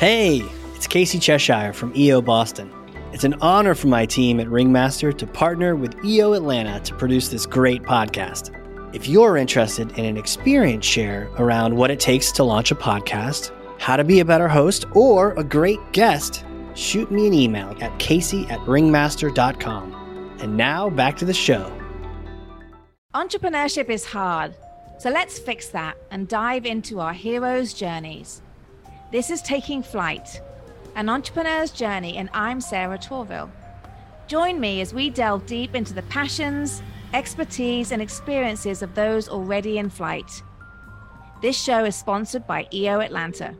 Hey, it's Casey Cheshire from EO Boston. It's an honor for my team at Ringmaster to partner with EO Atlanta to produce this great podcast. If you're interested in an experience share around what it takes to launch a podcast, how to be a better host, or a great guest, shoot me an email at casey at ringmaster.com. And now back to the show. Entrepreneurship is hard, so let's fix that and dive into our heroes' journeys. This is Taking Flight, an entrepreneur's journey, and I'm Sarah Torville. Join me as we delve deep into the passions, expertise, and experiences of those already in flight. This show is sponsored by EO Atlanta.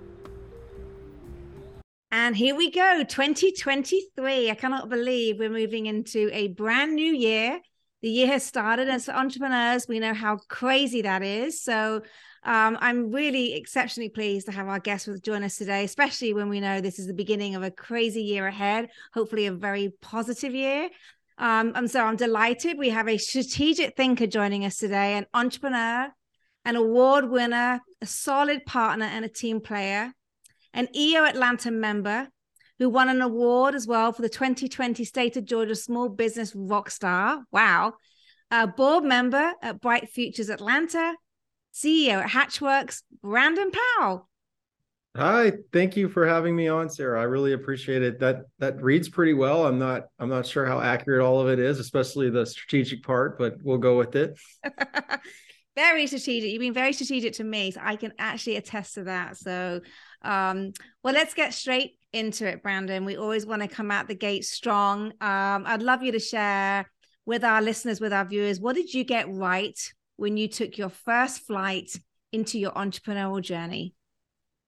And here we go, 2023. I cannot believe we're moving into a brand new year. The year has started, and as entrepreneurs, we know how crazy that is. So um, I'm really exceptionally pleased to have our guest with join us today, especially when we know this is the beginning of a crazy year ahead, hopefully a very positive year. Um, and so I'm delighted we have a strategic thinker joining us today, an entrepreneur, an award winner, a solid partner, and a team player, an EO Atlanta member who won an award as well for the 2020 State of Georgia Small Business Rockstar. Wow. A board member at Bright Futures Atlanta, CEO at Hatchworks, Brandon Powell. Hi, thank you for having me on, Sarah. I really appreciate it. That that reads pretty well. I'm not I'm not sure how accurate all of it is, especially the strategic part, but we'll go with it. very strategic. You've been very strategic to me, so I can actually attest to that. So, um, well, let's get straight into it, Brandon. We always want to come out the gate strong. Um, I'd love you to share with our listeners, with our viewers, what did you get right when you took your first flight into your entrepreneurial journey?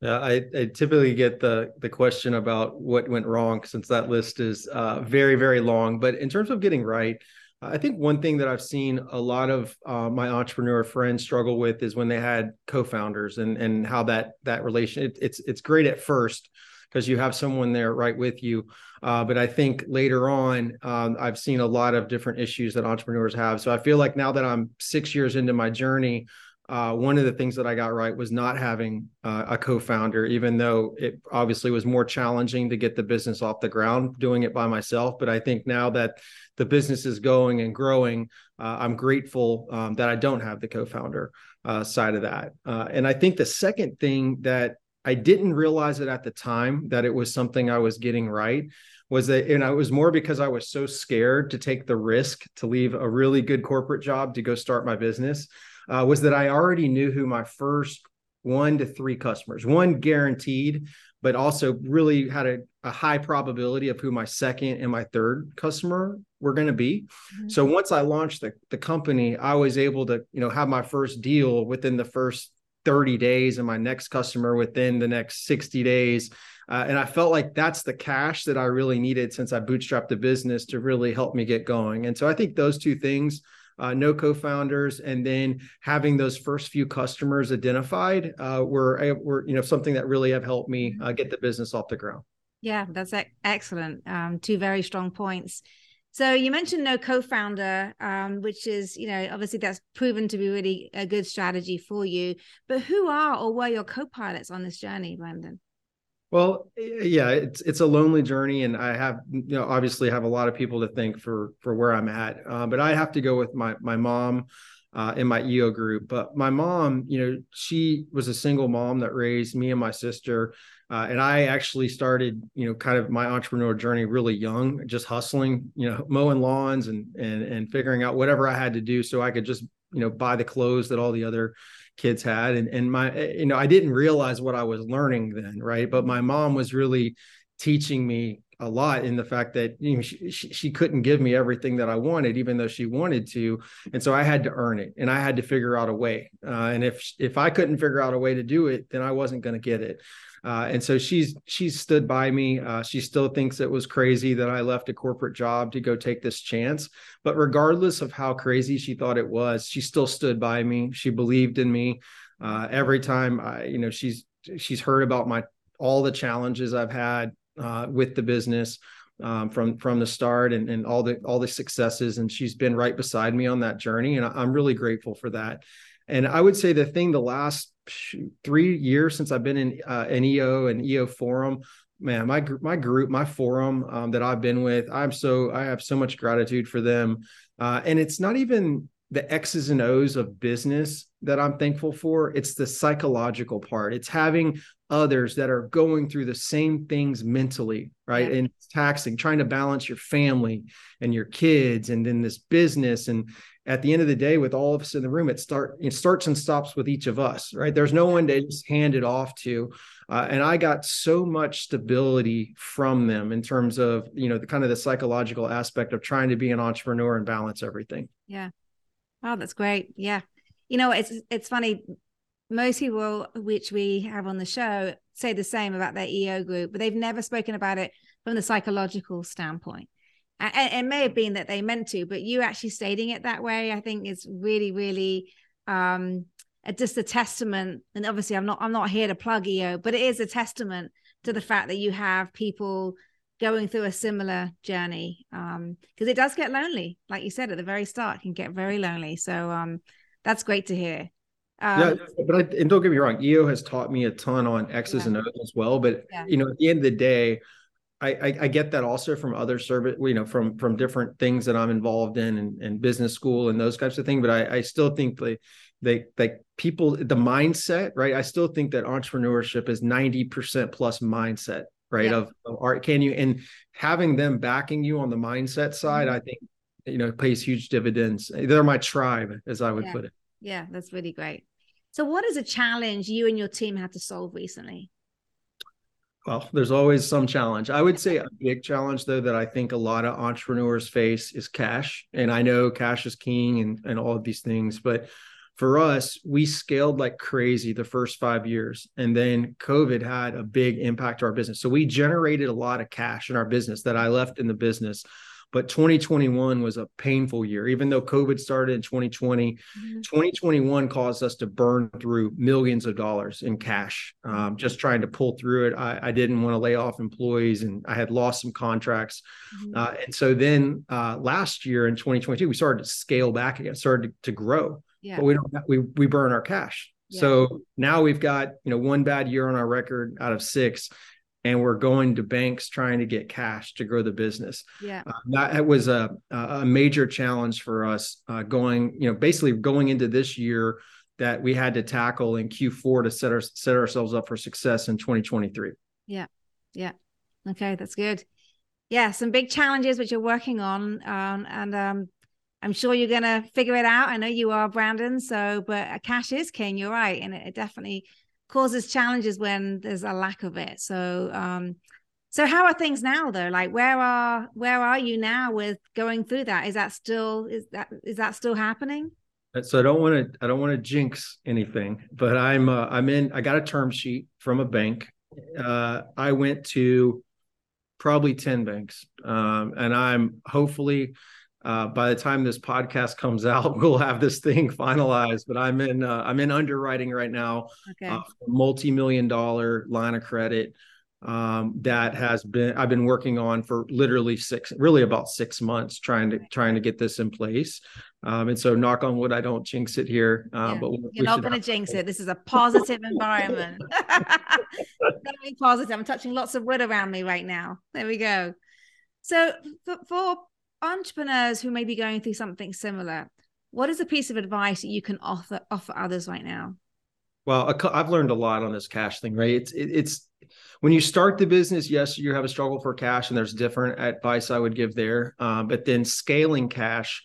Yeah, I, I, typically get the the question about what went wrong since that list is uh, very very long. But in terms of getting right, I think one thing that I've seen a lot of uh, my entrepreneur friends struggle with is when they had co-founders and and how that that relation it, it's it's great at first because you have someone there right with you. Uh, but I think later on, um, I've seen a lot of different issues that entrepreneurs have. So I feel like now that I'm six years into my journey, uh, one of the things that I got right was not having uh, a co-founder, even though it obviously was more challenging to get the business off the ground doing it by myself. But I think now that the business is going and growing, uh, I'm grateful um, that I don't have the co-founder uh, side of that. Uh, and I think the second thing that I didn't realize it at the time that it was something I was getting right was that and it was more because I was so scared to take the risk to leave a really good corporate job to go start my business uh, was that I already knew who my first one to three customers one guaranteed but also really had a, a high probability of who my second and my third customer were going to be mm-hmm. so once i launched the, the company i was able to you know have my first deal within the first 30 days and my next customer within the next 60 days. Uh, and I felt like that's the cash that I really needed since I bootstrapped the business to really help me get going. And so I think those two things, uh, no co-founders, and then having those first few customers identified, uh, were were you know something that really have helped me uh, get the business off the ground. Yeah, that's excellent. Um, two very strong points. So you mentioned no co-founder, um, which is, you know, obviously that's proven to be really a good strategy for you. But who are or were your co-pilots on this journey, Brandon? Well, yeah, it's it's a lonely journey, and I have, you know, obviously have a lot of people to thank for for where I'm at. Uh, but I have to go with my my mom uh, in my EO group. But my mom, you know, she was a single mom that raised me and my sister. Uh, and I actually started, you know, kind of my entrepreneur journey really young, just hustling, you know, mowing lawns and and and figuring out whatever I had to do so I could just, you know, buy the clothes that all the other kids had. And and my, eh, you know, I didn't realize what I was learning then, right? But my mom was really teaching me a lot in the fact that you know, she, she, couldn't give me everything that I wanted, even though she wanted to. And so I had to earn it and I had to figure out a way. Uh, and if, if I couldn't figure out a way to do it, then I wasn't going to get it. Uh, and so she's she's stood by me. Uh, she still thinks it was crazy that I left a corporate job to go take this chance. But regardless of how crazy she thought it was, she still stood by me. She believed in me. Uh, every time I, you know, she's she's heard about my all the challenges I've had uh, with the business. Um, from from the start and, and all the all the successes and she's been right beside me on that journey and I'm really grateful for that And I would say the thing the last three years since I've been in uh, an EO and EO forum, man, my group, my group, my forum um, that I've been with, I'm so I have so much gratitude for them. Uh, and it's not even the X's and O's of business that I'm thankful for. It's the psychological part. It's having others that are going through the same things mentally, right? Yeah. And taxing, trying to balance your family and your kids and then this business. And at the end of the day, with all of us in the room, it start it starts and stops with each of us, right? There's no one to just hand it off to. Uh, and I got so much stability from them in terms of, you know, the kind of the psychological aspect of trying to be an entrepreneur and balance everything. Yeah. Oh, that's great. Yeah. You know, it's it's funny. Most people which we have on the show say the same about their EO group, but they've never spoken about it from the psychological standpoint. And it may have been that they meant to, but you actually stating it that way, I think is really, really um just a testament. And obviously I'm not I'm not here to plug EO, but it is a testament to the fact that you have people going through a similar journey um because it does get lonely like you said at the very start it can get very lonely so um that's great to hear um, yeah but I, and don't get me wrong eo has taught me a ton on x's yeah. and o's as well but yeah. you know at the end of the day I, I, I get that also from other service, you know, from from different things that I'm involved in and, and business school and those types of things. But I, I still think they they like people the mindset, right? I still think that entrepreneurship is 90% plus mindset right? Yeah. of, of, art. Can you and having them backing you on the mindset side mm-hmm. i think you know pays huge dividends. They're my tribe as i would yeah. put it. Yeah that's really great. So what is a challenge you and your team had to solve recently? Well there's always some challenge. I would say a big challenge though that i think a lot of entrepreneurs face is cash. And i know cash is king and, and all of these things but for us, we scaled like crazy the first five years. And then COVID had a big impact to our business. So we generated a lot of cash in our business that I left in the business. But 2021 was a painful year. Even though COVID started in 2020, mm-hmm. 2021 caused us to burn through millions of dollars in cash, um, just trying to pull through it. I, I, didn't want to lay off employees and I had lost some contracts. Mm-hmm. Uh, and so then uh, last year in 2022, we started to scale back again, started to, to grow yeah. but we don't we we burn our cash. Yeah. So now we've got you know one bad year on our record out of six, and we're going to banks trying to get cash to grow the business. Yeah, uh, that was a a major challenge for us uh, going you know basically going into this year that we had to tackle in Q4 to set our set ourselves up for success in 2023. Yeah, yeah, okay, that's good. Yeah, some big challenges which you're working on, um, and um, I'm sure you're going to figure it out. I know you are, Brandon. So, but cash is king. You're right, and it, it definitely causes challenges when there's a lack of it. So, um, so how are things now though? Like, where are where are you now with going through that? Is that still is that is that still happening? So I don't want to I don't want to jinx anything, but I'm uh, I'm in. I got a term sheet from a bank. Uh, I went to probably ten banks, um, and I'm hopefully uh, by the time this podcast comes out, we'll have this thing finalized. But I'm in uh, I'm in underwriting right now, okay. uh, multi-million dollar line of credit um, that has been I've been working on for literally six, really about six months, trying to trying to get this in place. Um, and so, knock on wood, I don't jinx it here. Uh, yeah. But you're not going to jinx it. This is a positive environment. Very positive. I'm touching lots of wood around me right now. There we go. So for, for entrepreneurs who may be going through something similar, what is a piece of advice that you can offer offer others right now? Well, I've learned a lot on this cash thing, right? It's it's when you start the business, yes, you have a struggle for cash, and there's different advice I would give there. Um, but then scaling cash,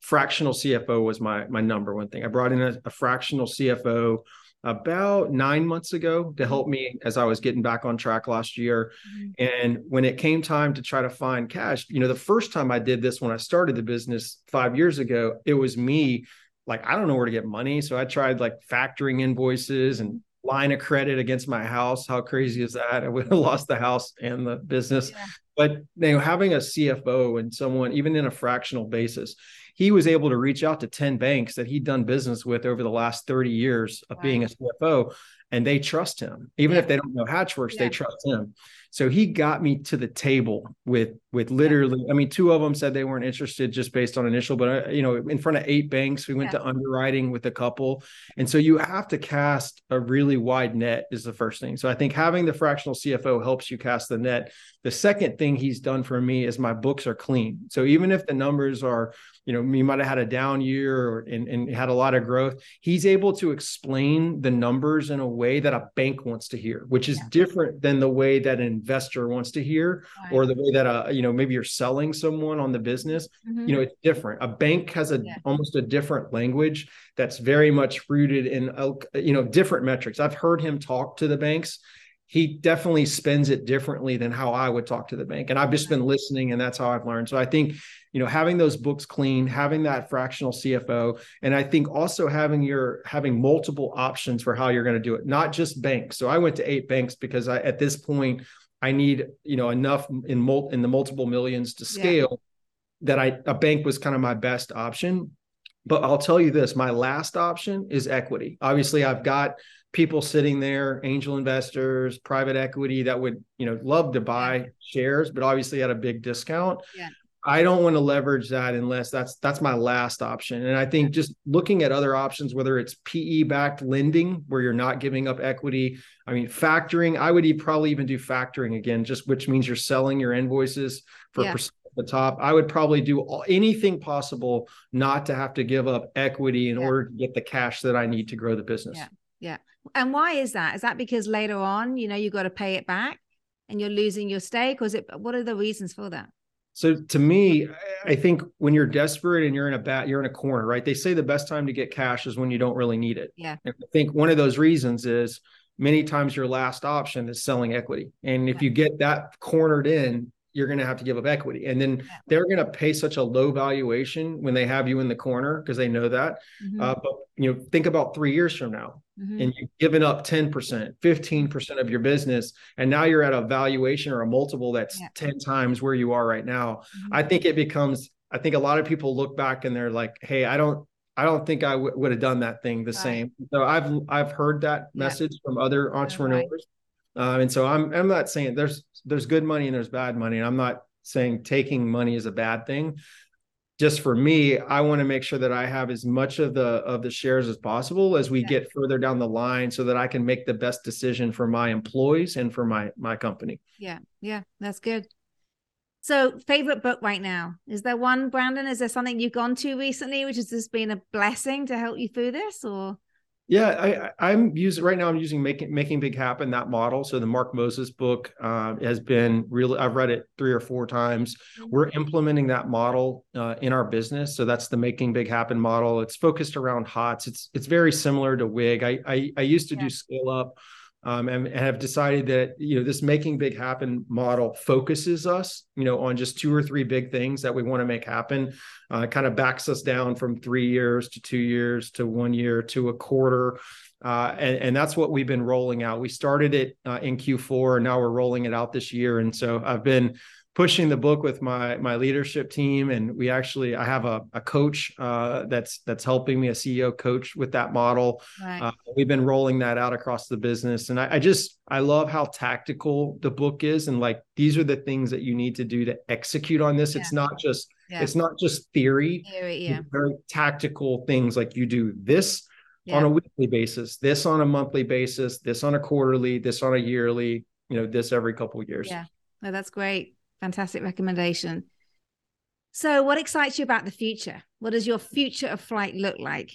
fractional CFO was my my number one thing. I brought in a, a fractional CFO about nine months ago to help me as I was getting back on track last year. Mm-hmm. And when it came time to try to find cash, you know, the first time I did this when I started the business five years ago, it was me like, I don't know where to get money. So I tried like factoring invoices and line of credit against my house. How crazy is that? I would have lost the house and the business. Yeah. But you know, having a CFO and someone, even in a fractional basis, he was able to reach out to 10 banks that he'd done business with over the last 30 years of being a CFO and they trust him. Even yeah. if they don't know hatchworks yeah. they trust him. So he got me to the table with with literally i mean two of them said they weren't interested just based on initial but uh, you know in front of eight banks we went yeah. to underwriting with a couple. And so you have to cast a really wide net is the first thing. So i think having the fractional cfo helps you cast the net. The second thing he's done for me is my books are clean. So even if the numbers are you know, you might have had a down year or, and, and had a lot of growth. He's able to explain the numbers in a way that a bank wants to hear, which is yeah. different than the way that an investor wants to hear, right. or the way that a, you know, maybe you're selling someone on the business. Mm-hmm. You know, it's different. A bank has a yeah. almost a different language that's very much rooted in, you know, different metrics. I've heard him talk to the banks he definitely spends it differently than how I would talk to the bank. And I've just been listening and that's how I've learned. So I think, you know, having those books clean, having that fractional CFO, and I think also having your having multiple options for how you're going to do it, not just banks. So I went to eight banks because I at this point I need, you know, enough in mul- in the multiple millions to scale yeah. that I a bank was kind of my best option. But I'll tell you this, my last option is equity. Obviously, I've got people sitting there, angel investors, private equity that would, you know, love to buy shares, but obviously at a big discount. Yeah. I don't want to leverage that unless that's that's my last option. And I think just looking at other options, whether it's PE backed lending where you're not giving up equity. I mean, factoring, I would probably even do factoring again, just which means you're selling your invoices for yeah. the top. I would probably do all, anything possible not to have to give up equity in yeah. order to get the cash that I need to grow the business. Yeah. Yeah. And why is that? Is that because later on, you know, you got to pay it back and you're losing your stake? Or is it what are the reasons for that? So to me, I think when you're desperate and you're in a bat, you're in a corner, right? They say the best time to get cash is when you don't really need it. Yeah. And I think one of those reasons is many times your last option is selling equity. And if yeah. you get that cornered in, you're going to have to give up equity. And then they're going to pay such a low valuation when they have you in the corner because they know that. Mm-hmm. Uh, but you know, think about three years from now, mm-hmm. and you've given up 10%, 15% of your business, and now you're at a valuation or a multiple that's yeah. 10 times where you are right now. Mm-hmm. I think it becomes, I think a lot of people look back and they're like, hey, I don't, I don't think I w- would have done that thing the right. same. So I've I've heard that yeah. message from other entrepreneurs. Right. Um, and so I'm I'm not saying there's there's good money and there's bad money. And I'm not saying taking money is a bad thing. Just for me i want to make sure that i have as much of the of the shares as possible as we yeah. get further down the line so that i can make the best decision for my employees and for my my company. Yeah yeah that's good. So favorite book right now? Is there one brandon? Is there something you've gone to recently which has just been a blessing to help you through this or yeah, I, am using right now. I'm using making making big happen that model. So the Mark Moses book uh, has been really. I've read it three or four times. Mm-hmm. We're implementing that model uh, in our business. So that's the making big happen model. It's focused around HOTS. It's it's very similar to WIG. I I, I used to yeah. do scale up um, and, and, have decided that you know this making big happen model focuses us you know on just two or three big things that we want to make happen. Uh, kind of backs us down from three years to two years to one year to a quarter. Uh, and, and, that's what we've been rolling out. We started it uh, in q4 and now we're rolling it out this year. And so i've been pushing the book with my my leadership team and we actually i have a, a coach uh, that's that's helping me a ceo coach with that model right. uh, we've been rolling that out across the business and I, I, just i love how tactical the book is and like these are the things that you need to do to execute on this yeah. it's not just yeah. it's not just theory, theory yeah. very tactical things like you do this yeah. on a weekly basis this on a monthly basis this on a quarterly this on a yearly you know this every couple years yeah no, that's great Fantastic recommendation. So, what excites you about the future? What does your future of flight look like?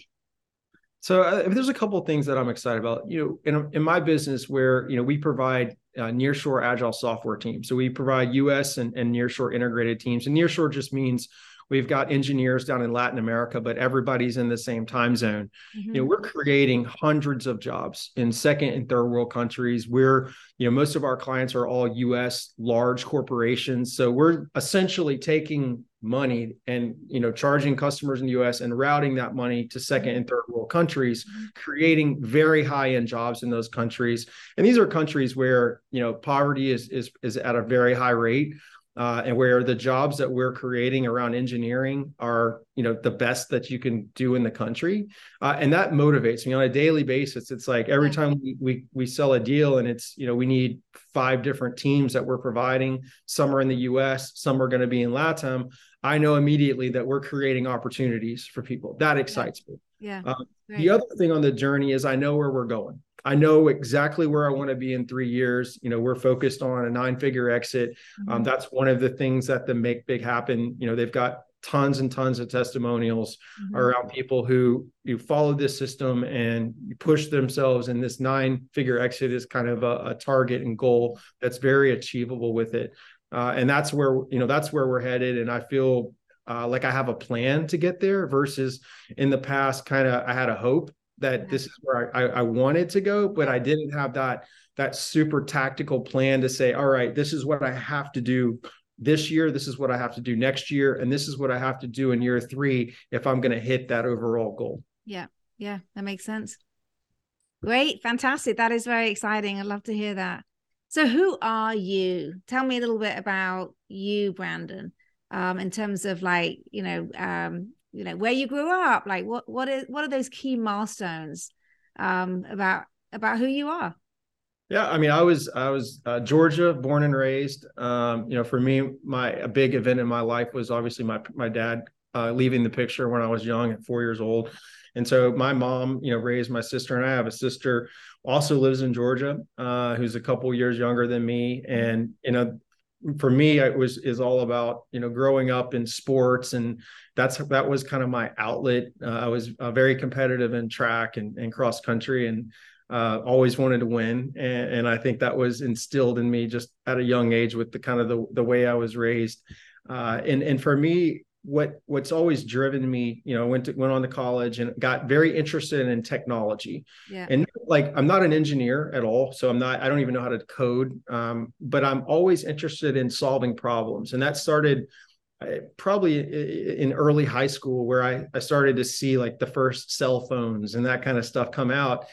So, uh, there's a couple of things that I'm excited about. You know, in, in my business, where you know we provide uh, nearshore agile software teams. So we provide U.S. and, and nearshore integrated teams. And nearshore just means we've got engineers down in Latin America, but everybody's in the same time zone. Mm-hmm. You know, we're creating hundreds of jobs in second and third world countries. We're, you know, most of our clients are all US large corporations. So we're essentially taking money and you know charging customers in the US and routing that money to second and third world countries mm-hmm. creating very high end jobs in those countries and these are countries where you know poverty is is is at a very high rate uh, and where the jobs that we're creating around engineering are you know the best that you can do in the country. Uh, and that motivates me on a daily basis. It's like every time we, we we sell a deal and it's you know we need five different teams that we're providing. Some are in the us some are going to be in latam. I know immediately that we're creating opportunities for people. That excites me. Yeah. Uh, the other thing on the journey is i know where we're going I know exactly where I want to be in three years. You know, we're focused on a nine figure exit. Um, mm-hmm. Um, that's one of the things that the Make Big Happen, you know, they've got tons and tons of testimonials mm-hmm. around people who you follow this system and you push themselves and this nine figure exit is kind of a, a, target and goal that's very achievable with it uh, and that's where you know that's where we're headed and i feel uh, like i have a plan to get there versus in the past kind of i had a hope that this is where I, I wanted to go, but I didn't have that that super tactical plan to say, all right, this is what I have to do this year, this is what I have to do next year, and this is what I have to do in year three if I'm going to hit that overall goal. Yeah, yeah, that makes sense. Great, fantastic. That is very exciting. I'd love to hear that. So, who are you? Tell me a little bit about you, Brandon, um, in terms of like, you know, um, you know where you grew up like what what is what are those key milestones um about about who you are? Yeah i mean i was i was uh, georgia born and raised. Um you know for me my a big event in my life was obviously my my dad uh, leaving the picture when i was young at four years old. And so my mom you know raised my sister and i have a sister also lives in georgia uh, who's a couple years younger than me. And you know for me it was is all about you know growing up in sports and that's that was kind of my outlet. Uh, i was uh, very competitive in track and, and cross country and uh, always wanted to win and, and, i think that was instilled in me just at a young age with the kind of the, the way i was raised. Uh, and and for me what what's always driven me you know went to went on to college and got very interested in technology yeah. and like i'm not an engineer at all so i'm not i don't even know how to code um, but i'm always interested in solving problems and that started uh, probably in early high school where I, I started to see like the first cell phones and that kind of stuff come out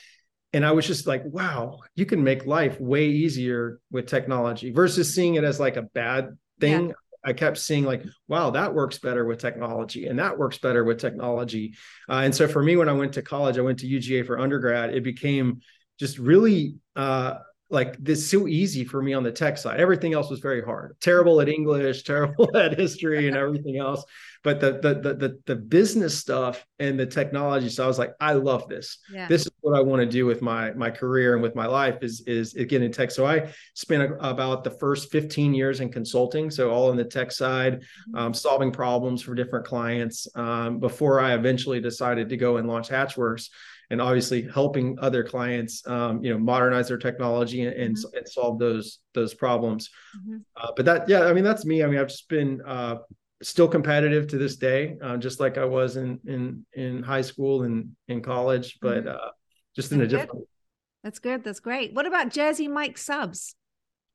and i was just like wow you can make life way easier with technology versus seeing it as like a bad thing yeah. I kept seeing like, wow, that works better with technology, and that works better with technology. Uh, and so for me, when I went to college, I went to UGA for undergrad. It became just really uh, like this so easy for me on the tech side. Everything else was very hard. Terrible at English, terrible at history, and everything else. But the the the the, the business stuff and the technology. So I was like, I love this. Yeah. This is what I want to do with my my career and with my life is is again in tech. So I spent about the first 15 years in consulting, so all on the tech side, mm-hmm. um, solving problems for different clients um, before I eventually decided to go and launch Hatchworks and obviously helping other clients um, you know modernize their technology and, and, mm-hmm. and solve those those problems mm-hmm. uh, but that yeah i mean that's me i mean i've just been uh, still competitive to this day uh, just like i was in in in high school and in college but mm-hmm. uh, just in that's a different good. that's good that's great what about jersey mike subs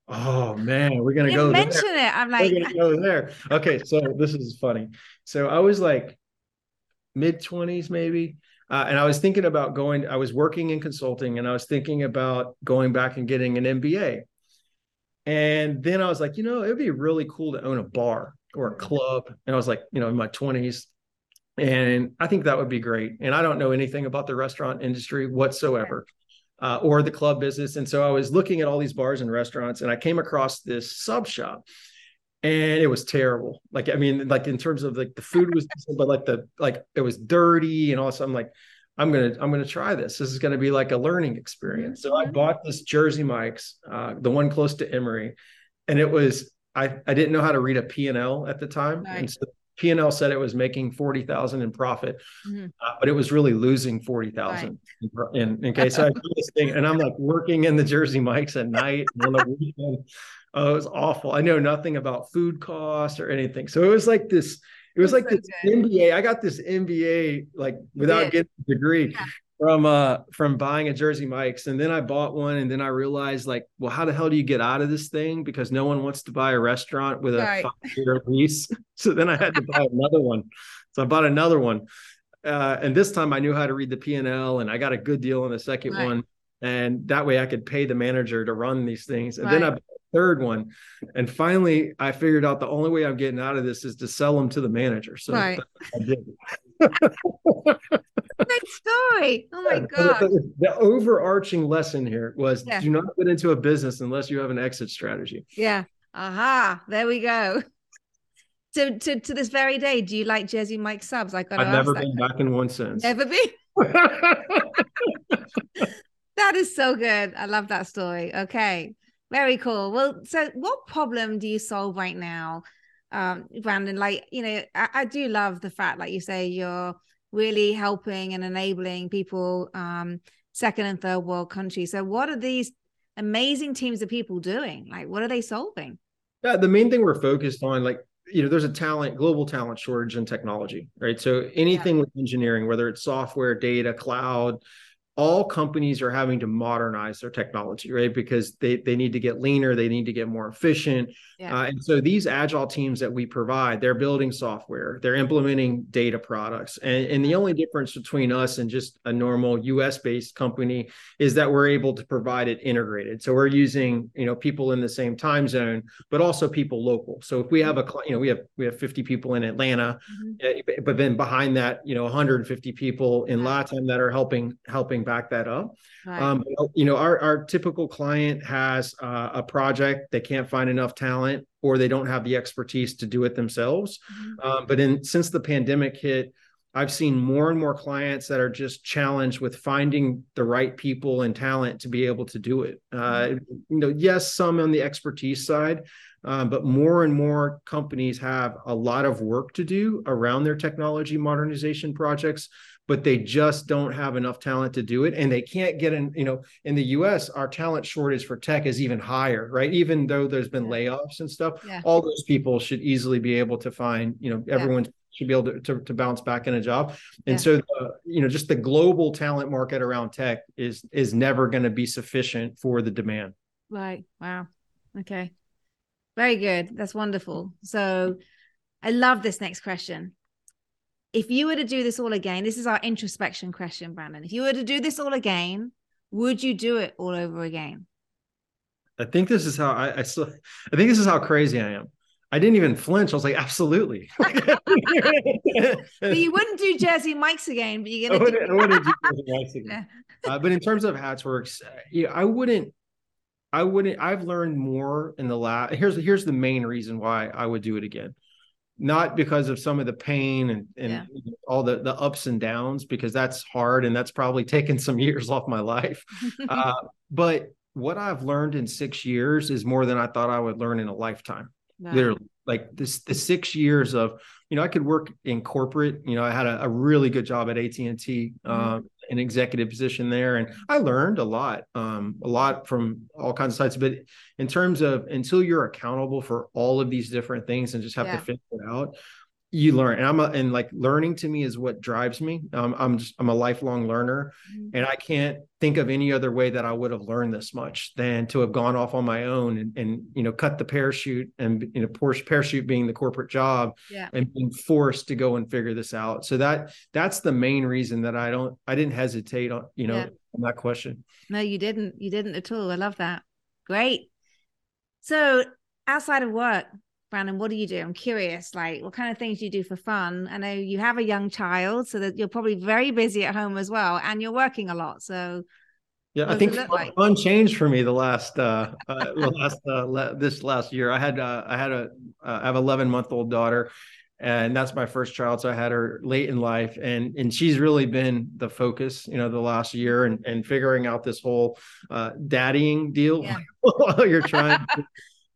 Oh man, we're gonna you go. Mention there. it. I'm like, we're gonna go there. Okay, so this is funny. So I was like mid twenties, maybe, uh, and I was thinking about going, I was working in consulting and I was thinking about going back and getting an MBA. And then I was like, you know, it'd be really cool to own a bar or a club. And I was like, you know, in my 20s. And I think that would be great. And I don't know anything about the restaurant industry whatsoever. Uh, or the club business. And so I was looking at all these bars and restaurants, and I came across this sub shop, and it was terrible. Like I mean, like in terms of like the food was, but like the like it was dirty and all. So I'm like, I'm gonna I'm gonna try this. This is gonna be like a learning experience. So I mm-hmm. bought this Jersey Mike's, uh, the one close to Emory, and it was I I didn't know how to read a P and L at the time, right. and so P and L said it was making forty thousand in profit, mm-hmm. uh, but it was really losing forty thousand. Right. In, in case I do this thing, and I'm like working in the Jersey Mike's at night on the weekend. Oh, it was awful. I know nothing about food costs or anything. So it was like this, it was like this MBA. I got this MBA like without getting a degree yeah. From uh from buying a Jersey Mike's. And then I bought one and then I realized like, well, how the hell do you get out of this thing? Because no one wants to buy a restaurant with a right. five-year lease. so then I had to buy another one. So I bought another one. Uh, and this time I knew how to read the P and L, and I got a good deal on the second right. one, and that way I could pay the manager to run these things. And right. then I bought a third one. And finally, I figured out the only way I'm getting out of this is to sell them to the manager. So Right. I did. Great story. Oh my god. The, the overarching lesson here was Yeah. do not get into a business unless you have an exit strategy. Yeah. Aha. There we go. To, to to this very day, do you like Jersey Mike subs? I got I've never that. been back in one since. Never been. That is so good. I love that story. Okay. Very cool. Well, so what problem do you solve right now, um, Brandon? Like, you know, I, I do love the fact, like you say, you're really helping and enabling people, um, second and third world countries. So, what are these amazing teams of people doing? Like, what are they solving? Yeah, the main thing we're focused on, like, you know, there's a talent, global talent shortage in technology, right? So anything with engineering, whether it's software, data, cloud, all companies are having to modernize their technology, right? Because they they need to get leaner, they need to get more efficient. Yeah. Uh, and so these agile teams that we provide, they're building software, they're implementing data products. And, and the only difference between us and just a normal US based company is that we're able to provide it integrated. So we're using, you know, people in the same time zone, but also people local. So if we have a, you know, we have we have 50 people in Atlanta, Mhm. uh, but then behind that, you know, 150 people in. Latin that are helping helping back that up. Right. Um, you know, our our typical client has uh, a project they can't find enough talent, or they don't have the expertise to do it themselves. Mhm. Um, but in since the pandemic hit, I've seen more and more clients that are just challenged with finding the right people and talent to be able to do it. Uh, you know, yes, some on the expertise side, um, but more and more companies have a lot of work to do around their technology modernization projects but they just don't have enough talent to do it and they can't get in you know in the us our talent shortage for tech is even higher right even though there's been layoffs and stuff Yeah. all those people should easily be able to find you know everyone should be able to, to, to bounce back in a job and Yeah. so uh, you know just the global talent market around tech is is never going to be sufficient for the demand Right. Wow. Okay. Very good. That's wonderful. So I love this next question. If you were to do this all again, this is our introspection question, Brandon. If you were to do this all again, would you do it all over again? i think this is how i i, still, I think this is how crazy i am i didn't even flinch i was like absolutely But you wouldn't do Jersey Mike's again, but you're gonna do I wouldn't do Jersey Mike's again. Uh, but in terms of Hatchworks, uh, yeah, I wouldn't. I wouldn't. I've learned more in the last. Here's here's the main reason why I would do it again, not because of some of the pain and and Yeah. all the the ups and downs, because that's hard and that's probably taken some years off my life. Uh, but what I've learned in six years is more than I thought I would learn in a lifetime Right. literally like this the six years of you know i could work in corporate you know i had a, a really good job at at&t um, an executive position there and i learned a lot um, a lot from all kinds of sides but in terms of until you're accountable for all of these different things and just have Yeah. to figure it out you learn and i'm a, and like learning to me is what drives me um, i'm just i'm a lifelong learner Mhm. and I can't think of any other way that I would have learned this much than to have gone off on my own and, and you know cut the parachute and you know parachute being the corporate job Yeah. and being forced to go and figure this out. So that that's the main reason that I don't I didn't hesitate on you know Yeah. on that question. No, you didn't. You didn't at all. I love that. Great. So outside of work, Brandon, what do you do? I'm curious, like what kind of things do you do for fun? I know you have a young child, so that you're probably very busy at home as well, and you're working a lot. So Yeah, I think fun, like? fun changed for me the last uh, uh last uh, le- this last year. I had uh, I had a uh, I have 11 month old daughter, and that's my first child. So I had her late in life, and and she's really been the focus, you know, the last year, and and figuring out this whole uh, daddying deal Yeah. while you're trying. to,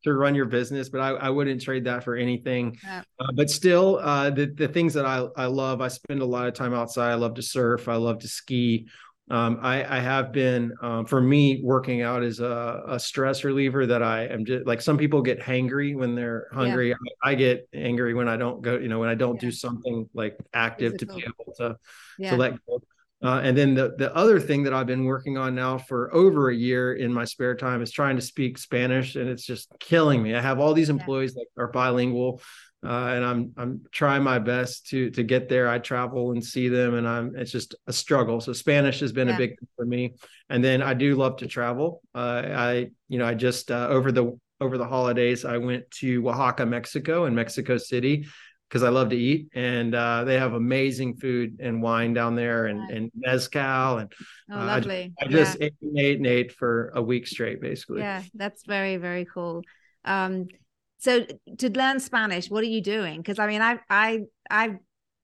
to run your business, but I, I wouldn't trade that for anything. Yeah. Uh, but still, uh, the the things that I I love, I spend a lot of time outside. I love to surf. I love to ski. Um, I, I have been, um, for me, working out is a, a stress reliever that I am just like some people get hangry when they're hungry. I, I get angry when I don't go, you know, when I don't Yeah. do something like active to be able to, yeah, to let go. Uh, and then the, the other thing that I've been working on now for over a year in my spare time is trying to speak Spanish, and it's just killing me. I have all these employees that are bilingual, uh, and I'm I'm trying my best to to get there. I travel and see them, and I'm it's just a struggle. So Spanish has been Yeah. a big thing for me, and then I do love to travel. Uh, I you know I just uh, over the over the holidays, I went to Oaxaca, Mexico, and Mexico City because I love to eat, and uh, they have amazing food and wine down there, and, and mezcal, and oh, uh, lovely. I, I just yeah. ate and ate and ate for a week straight, basically. Yeah, that's very very cool. Um, so to learn Spanish, what are you doing? Because I mean, I I I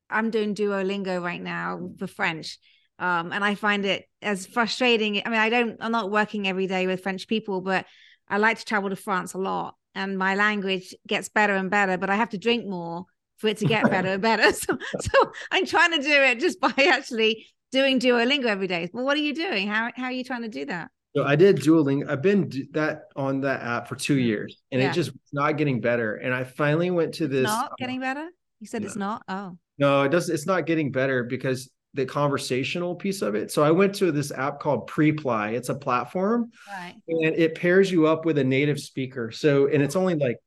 I'm doing Duolingo right now for French. Um, and I find it as frustrating. I mean, I don't, I'm not working every day with French people, but I like to travel to France a lot and my language gets better and better, but I have to drink more for it to get better and better. So, so I'm trying to do it just by actually doing Duolingo every day. Well, what are you doing? How, how are you trying to do that? So I did Duolingo. I've been that on that app for two mm-hmm. years, and yeah. it just not getting better. And I finally went to this. Not getting better. You said no. it's not. Oh no, it doesn't. It's not getting better because the conversational piece of it. So I went to this app called Preply. It's a platform, right. and it pairs you up with a native speaker. So and it's only like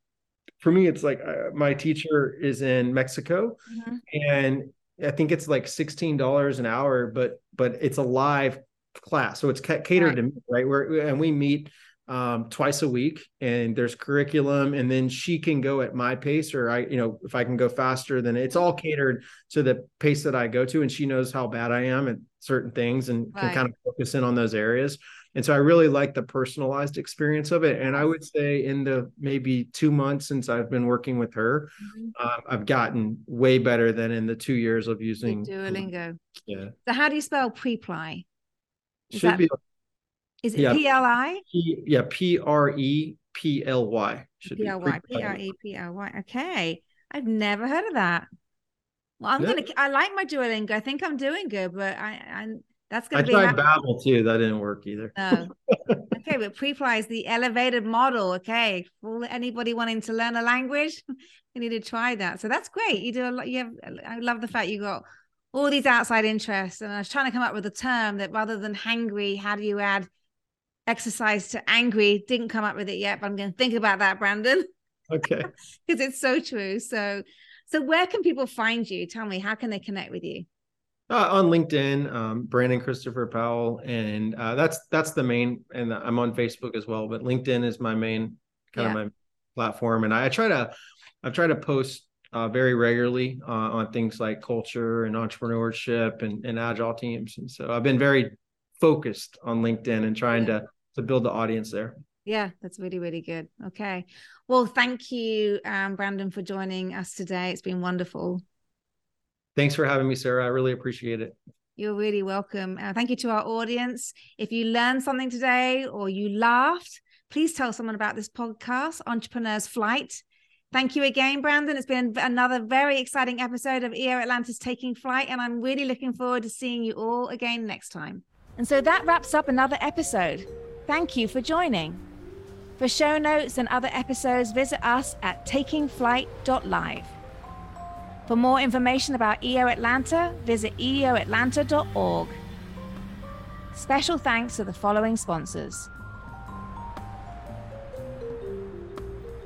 for me, it's like uh, my teacher is in Mexico, mm-hmm. and I think it's like sixteen dollars an hour, but but it's a live class, so it's catered right. to me, right? Where and we meet um, twice a week, and there's curriculum, and then she can go at my pace, or I, you know, if I can go faster, then it's all catered to the pace that I go to, and she knows how bad I am at certain things and right. can kind of focus in on those areas. And so I really like the personalized experience of it. And I would say in the maybe two months since I've been working with her, mm-hmm. uh, I've gotten way better than in the two years of using Duolingo. Yeah. So how do you spell preply? Is Should that, be. Is it yeah, P L I? Yeah, P R E P L Y. Should P L Y. P R E P L Y. Okay. I've never heard of that. Well, I'm yeah. gonna. I like my Duolingo. I think I'm doing good, but I, I that's gonna I be. I tried Babbel too. That didn't work either. No. okay, but Preply is the elevated model. Okay, for anybody wanting to learn a language, you need to try that. So that's great. You do a lot. You have. I love the fact you got all these outside interests, and I was trying to come up with a term that rather than hangry, how do you add exercise to angry. Didn't come up with it yet, but I'm going to think about that, Brandon. Okay. Because it's so true. So, so where can people find you? Tell me, how can they connect with you? Uh, on LinkedIn, um, Brandon Christopher Powell, and uh, that's that's the main. And I'm on Facebook as well, but LinkedIn is my main kind yeah. of my platform. And I, I try to, I try to post uh, very regularly uh, on things like culture and entrepreneurship and, and agile teams. And so I've been very focused on LinkedIn and trying yeah. to to build the audience there. Yeah, that's really, really good. Okay. Well, thank you, um, Brandon, for joining us today. It's been wonderful. Thanks for having me, Sarah. I really appreciate it. You're really welcome. Uh, thank you to our audience. If you learned something today or you laughed, please tell someone about this podcast, Entrepreneur's Flight. Thank you again, Brandon. It's been another very exciting episode of EO Atlanta's Taking Flight, and I'm really looking forward to seeing you all again next time. And so that wraps up another episode. Thank you for joining. For show notes and other episodes, visit us at takingflight.live. For more information about EO Atlanta, visit eoatlanta.org. Special thanks to the following sponsors